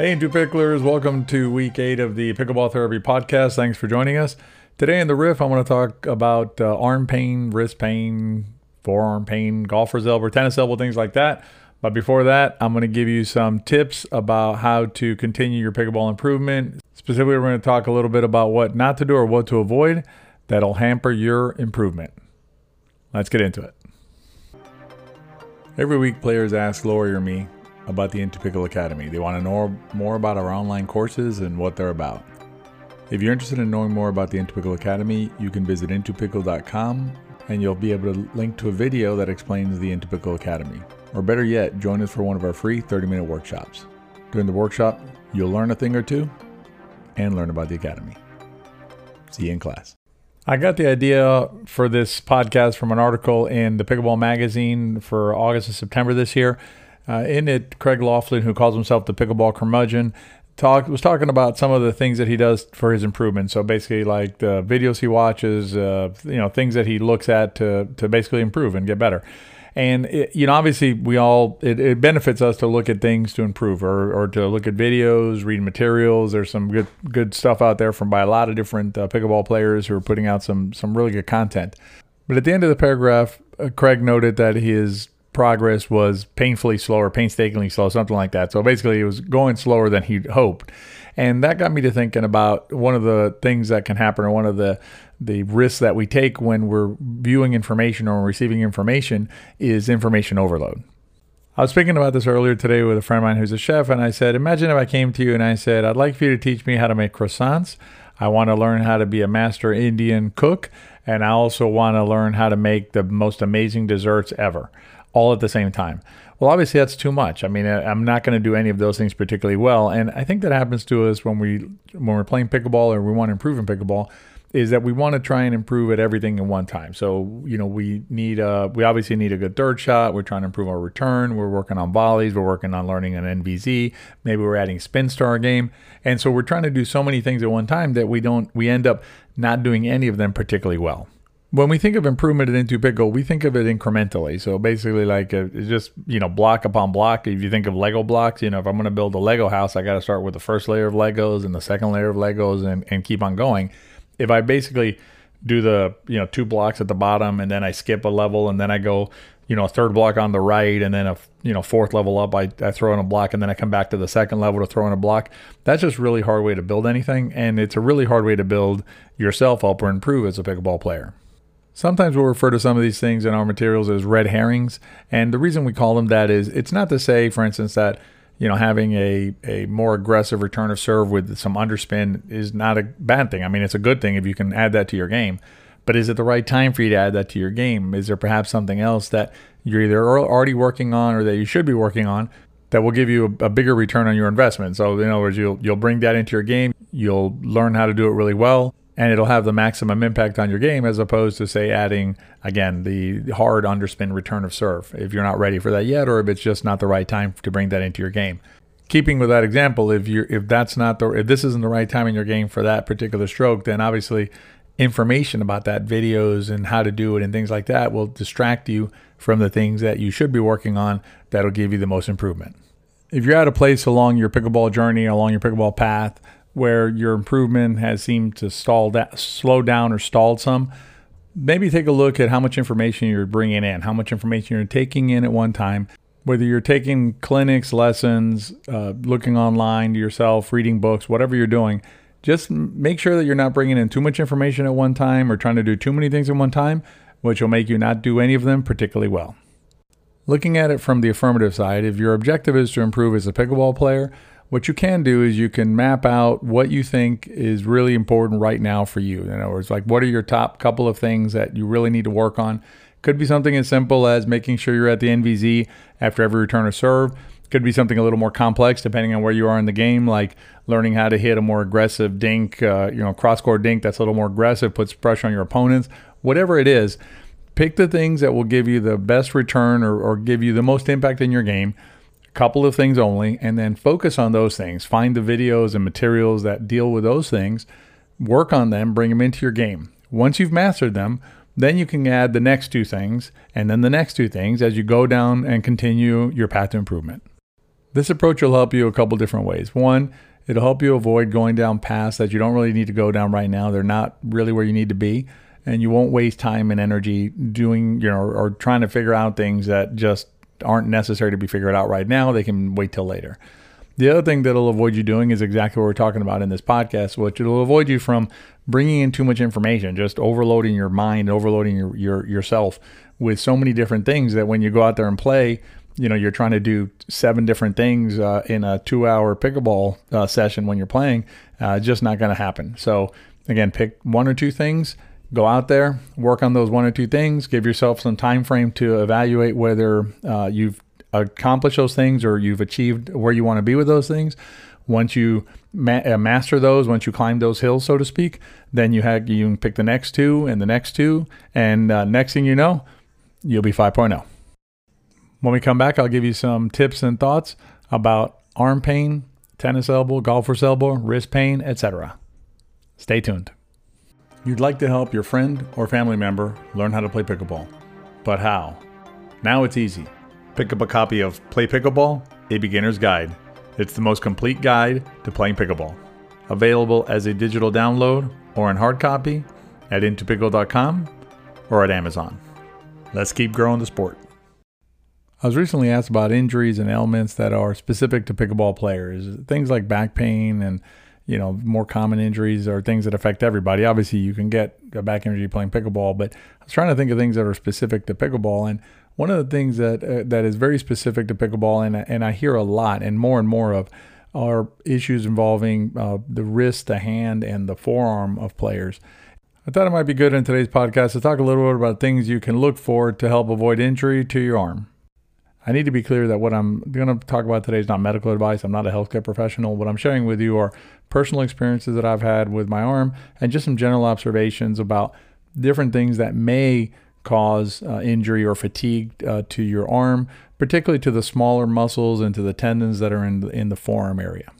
Hey, Into Picklers, welcome to week eight of the Pickleball Therapy Podcast. Thanks for joining us. Today in the riff, I want to talk about uh, arm pain, wrist pain, forearm pain, golfer's elbow, tennis elbow, things like that. But before that, I'm going to give you some tips about how to continue your pickleball improvement. Specifically, we're going to talk a little bit about what not to do or what to avoid that'll hamper your improvement. Let's get into it. Every week, players ask Lori or me about the Into Pickle Academy. They want to know more about our online courses and what they're about. If you're interested in knowing more about the Into Pickle Academy, you can visit intopickle.com and you'll be able to link to a video that explains the Into Pickle Academy. Or better yet, join us for one of our free 30 minute workshops. During the workshop, you'll learn a thing or two and learn about the Academy. See you in class. I got the idea for this podcast from an article in the Pickleball Magazine for August and September this year. Uh, in it, Craig Laughlin, who calls himself the Pickleball Curmudgeon, talk, was talking about some of the things that he does for his improvement. So basically, like the videos he watches, uh, you know, things that he looks at to to basically improve and get better. And it, you know, obviously, we all it, it, benefits us to look at things to improve, or, or to look at videos, read materials. There's some good good stuff out there from by a lot of different uh, pickleball players who are putting out some some really good content. But at the end of the paragraph, uh, Craig noted that his progress was painfully slow or painstakingly slow, something like that. So basically, it was going slower than he hoped. And that got me to thinking about one of the things that can happen, or one of the the risks that we take when we're viewing information or receiving information is information overload. I was speaking about this earlier today with a friend of mine who's a chef, and I said, Imagine if I came to you and I said, I'd like for you to teach me how to make croissants. I want to learn how to be a master Indian cook, and I also want to learn how to make the most amazing desserts ever all at the same time. Well, obviously that's too much. I mean, I'm not going to do any of those things particularly well, and I think that happens to us when we when we're playing pickleball or we want to improve in pickleball. Is that we want to try and improve at everything in one time. So you know we need a we obviously need a good third shot. We're trying to improve our return. We're working on volleys. We're working on learning an NVZ. Maybe we're adding spin to our game. And so we're trying to do so many things at one time that we don't we end up not doing any of them particularly well when we think of improvement into pickle, we think of it incrementally. So basically, like uh, just you know block upon block. If you think of Lego blocks, you know if I'm going to build a Lego house, I got to start with the first layer of Legos and the second layer of Legos and and keep on going. If I basically do the you know two blocks at the bottom and then I skip a level and then I go you know a third block on the right and then a you know fourth level up I, I throw in a block and then I come back to the second level to throw in a block that's just really hard way to build anything and it's a really hard way to build yourself up or improve as a pickleball player. Sometimes we'll refer to some of these things in our materials as red herrings. And the reason we call them that is it's not to say, for instance, that you know having a, a more aggressive return of serve with some underspin is not a bad thing. I mean, it's a good thing if you can add that to your game. But is it the right time for you to add that to your game? Is there perhaps something else that you're either already working on or that you should be working on that will give you a, a, bigger return on your investment? So, in other words, you'll you'll bring that into your game. You'll learn how to do it really well and it'll have the maximum impact on your game as opposed to say adding again the hard underspin return of serve if you're not ready for that yet or if it's just not the right time to bring that into your game. Keeping with that example if you if that's not the if this isn't the right time in your game for that particular stroke then obviously information about that videos and how to do it and things like that will distract you from the things that you should be working on that'll give you the most improvement. If you're at a place along your pickleball journey along your pickleball path where your improvement has seemed to stall da- slow down or stalled some, maybe take a look at how much information you're bringing in, how much information you're taking in at one time. Whether you're taking clinics, lessons, uh, looking online to yourself, reading books, whatever you're doing, just make sure that you're not bringing in too much information at one time or trying to do too many things at one time, which will make you not do any of them particularly well. Looking at it from the affirmative side, if your objective is to improve as a pickleball player, what you can do is you can map out what you think is really important right now for you. In other words, like what are your top couple of things that you really need to work on? Could be something as simple as making sure you're at the NVZ after every return or serve. Could be something a little more complex depending on where you are in the game, like learning how to hit a more aggressive dink, uh, you know, cross court dink that's a little more aggressive, puts pressure on your opponents. Whatever it is, pick the things that will give you the best return or, or give you the most impact in your game couple of things only, and then focus on those things. Find the videos and materials that deal with those things, work on them, bring them into your game. Once you've mastered them, then you can add the next two things and then the next two things as you go down and continue your path to improvement. This approach will help you a couple different ways. One, it'll help you avoid going down paths that you don't really need to go down right now. They're not really where you need to be. And you won't waste time and energy doing, you know, or, or trying to figure out things that just aren't necessary to be figured out right now. They can wait till later. The other thing that'll avoid you doing is exactly what we're talking about in this podcast, which it'll avoid you from bringing in too much information, just overloading your mind, overloading your, your yourself with so many different things that when you go out there and play, you know you're trying to do seven different things uh, in a two-hour pickleball uh, session when you're playing, uh, just not going to happen. So again, pick one or two things, go out there, work on those one or two things, give yourself some time frame to evaluate whether uh, you've accomplished those things or you've achieved where you want to be with those things. Once you ma- uh, master those, once you climb those hills, so to speak, then you have you can pick the next two and the next two, and uh, next thing you know, you'll be 5.0. When we come back, I'll give you some tips and thoughts about arm pain, tennis elbow, golfer's elbow, wrist pain, etc. Stay tuned. You'd like to help your friend or family member learn how to play pickleball, but how? Now it's easy. Pick up a copy of Play Pickleball, a beginner's guide. It's the most complete guide to playing pickleball. Available as a digital download or in hard copy at intopickle.com or at Amazon. Let's keep growing the sport. I was recently asked about injuries and ailments that are specific to pickleball players. Things like back pain and you know more common injuries are things that affect everybody. Obviously, you can get a back injury playing pickleball, but I was trying to think of things that are specific to pickleball. And one of the things that uh, that is very specific to pickleball, and and I hear a lot and more and more of, are issues involving uh, the wrist, the hand, and the forearm of players. I thought it might be good in today's podcast to talk a little bit about things you can look for to help avoid injury to your arm. I need to be clear that what I'm going to talk about today is not medical advice. I'm not a healthcare professional. What I'm sharing with you are personal experiences that I've had with my arm and just some general observations about different things that may cause uh, injury or fatigue uh, to your arm, particularly to the smaller muscles and to the tendons that are in the, in the forearm area.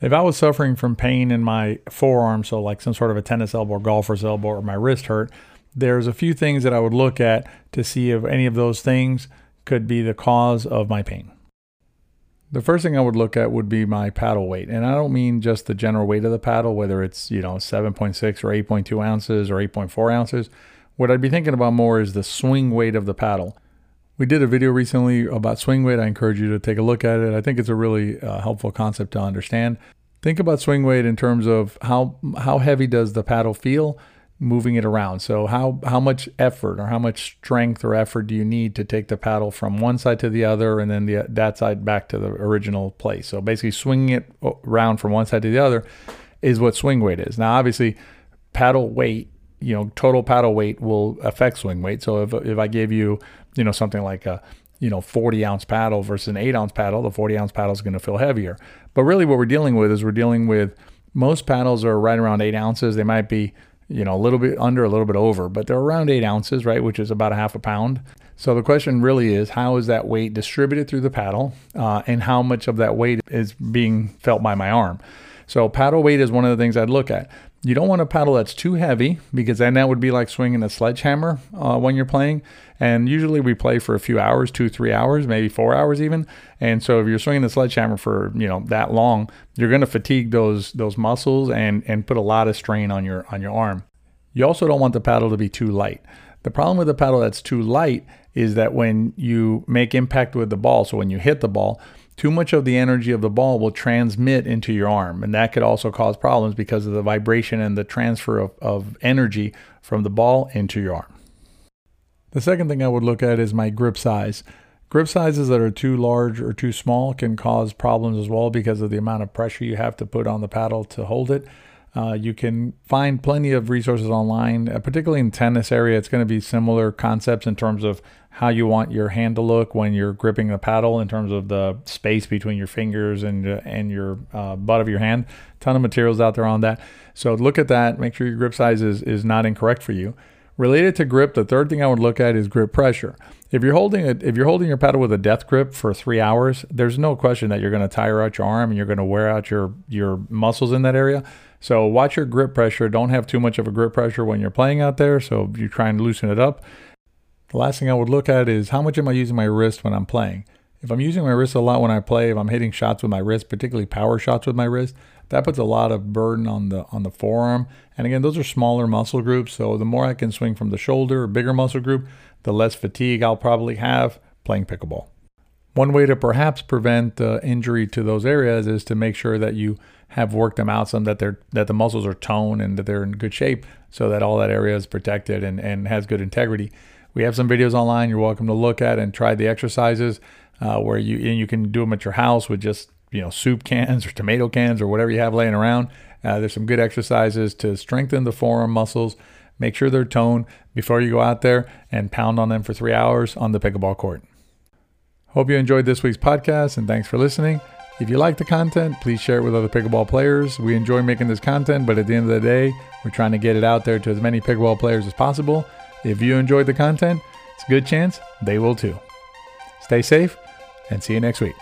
If I was suffering from pain in my forearm, so like some sort of a tennis elbow or golfer's elbow or my wrist hurt, there's a few things that I would look at to see if any of those things could be the cause of my pain. The first thing I would look at would be my paddle weight. And I don't mean just the general weight of the paddle, whether it's, you know, 7.6 or 8.2 ounces or 8.4 ounces. What I'd be thinking about more is the swing weight of the paddle. We did a video recently about swing weight. I encourage you to take a look at it. I think it's a really uh, helpful concept to understand. Think about swing weight in terms of how how heavy does the paddle feel moving it around. So how how much effort or how much strength or effort do you need to take the paddle from one side to the other and then the that side back to the original place? So basically swinging it around from one side to the other is what swing weight is. Now obviously paddle weight, you know, total paddle weight will affect swing weight. So if if I gave you, you know, something like a you know 40 ounce paddle versus an 8 ounce paddle, the 40 ounce paddle is going to feel heavier. But really what we're dealing with is we're dealing with most paddles are right around 8 ounces. They might be you know, a little bit under, a little bit over, but they're around eight ounces, right, which is about a half a pound. So the question really is, how is that weight distributed through the paddle, uh, and how much of that weight is being felt by my arm? So paddle weight is one of the things I'd look at. You don't want a paddle that's too heavy because then that would be like swinging a sledgehammer uh, when you're playing. And usually we play for a few hours, two, three hours, maybe four hours even. And so if you're swinging the sledgehammer for you know that long, you're going to fatigue those those muscles and and put a lot of strain on your on your arm. You also don't want the paddle to be too light. The problem with the paddle that's too light is that when you make impact with the ball, so when you hit the ball, too much of the energy of the ball will transmit into your arm. And that could also cause problems because of the vibration and the transfer of, of energy from the ball into your arm. The second thing I would look at is my grip size. Grip sizes that are too large or too small can cause problems as well because of the amount of pressure you have to put on the paddle to hold it. Uh, you can find plenty of resources online, uh, particularly in tennis area. It's going to be similar concepts in terms of how you want your hand to look when you're gripping the paddle, in terms of the space between your fingers and uh, and your uh, butt of your hand. Ton of materials out there on that. So look at that. Make sure your grip size is is not incorrect for you. Related to grip, the third thing I would look at is grip pressure. If you're holding it, if you're holding your paddle with a death grip for three hours, there's no question that you're going to tire out your arm and you're going to wear out your your muscles in that area. So watch your grip pressure. Don't have too much of a grip pressure when you're playing out there. So you're trying to loosen it up. The last thing I would look at is how much am I using my wrist when I'm playing. if I'm using my wrist a lot when I play, if I'm hitting shots with my wrist, particularly power shots with my wrist, that puts a lot of burden on the on the forearm. And again, those are smaller muscle groups, so the more I can swing from the shoulder, bigger muscle group, the less fatigue I'll probably have playing pickleball. One way to perhaps prevent uh, injury to those areas is to make sure that you have worked them out some that they're that the muscles are toned and that they're in good shape so that all that area is protected and, and has good integrity. We have some videos online you're welcome to look at and try the exercises uh, where you and you can do them at your house with just you know soup cans or tomato cans or whatever you have laying around. Uh, there's some good exercises to strengthen the forearm muscles. Make sure they're toned before you go out there and pound on them for three hours on the pickleball court. Hope you enjoyed this week's podcast and thanks for listening. If you like the content, please share it with other pickleball players. We enjoy making this content, but at the end of the day, we're trying to get it out there to as many pickleball players as possible. If you enjoyed the content, it's a good chance they will too. Stay safe and see you next week.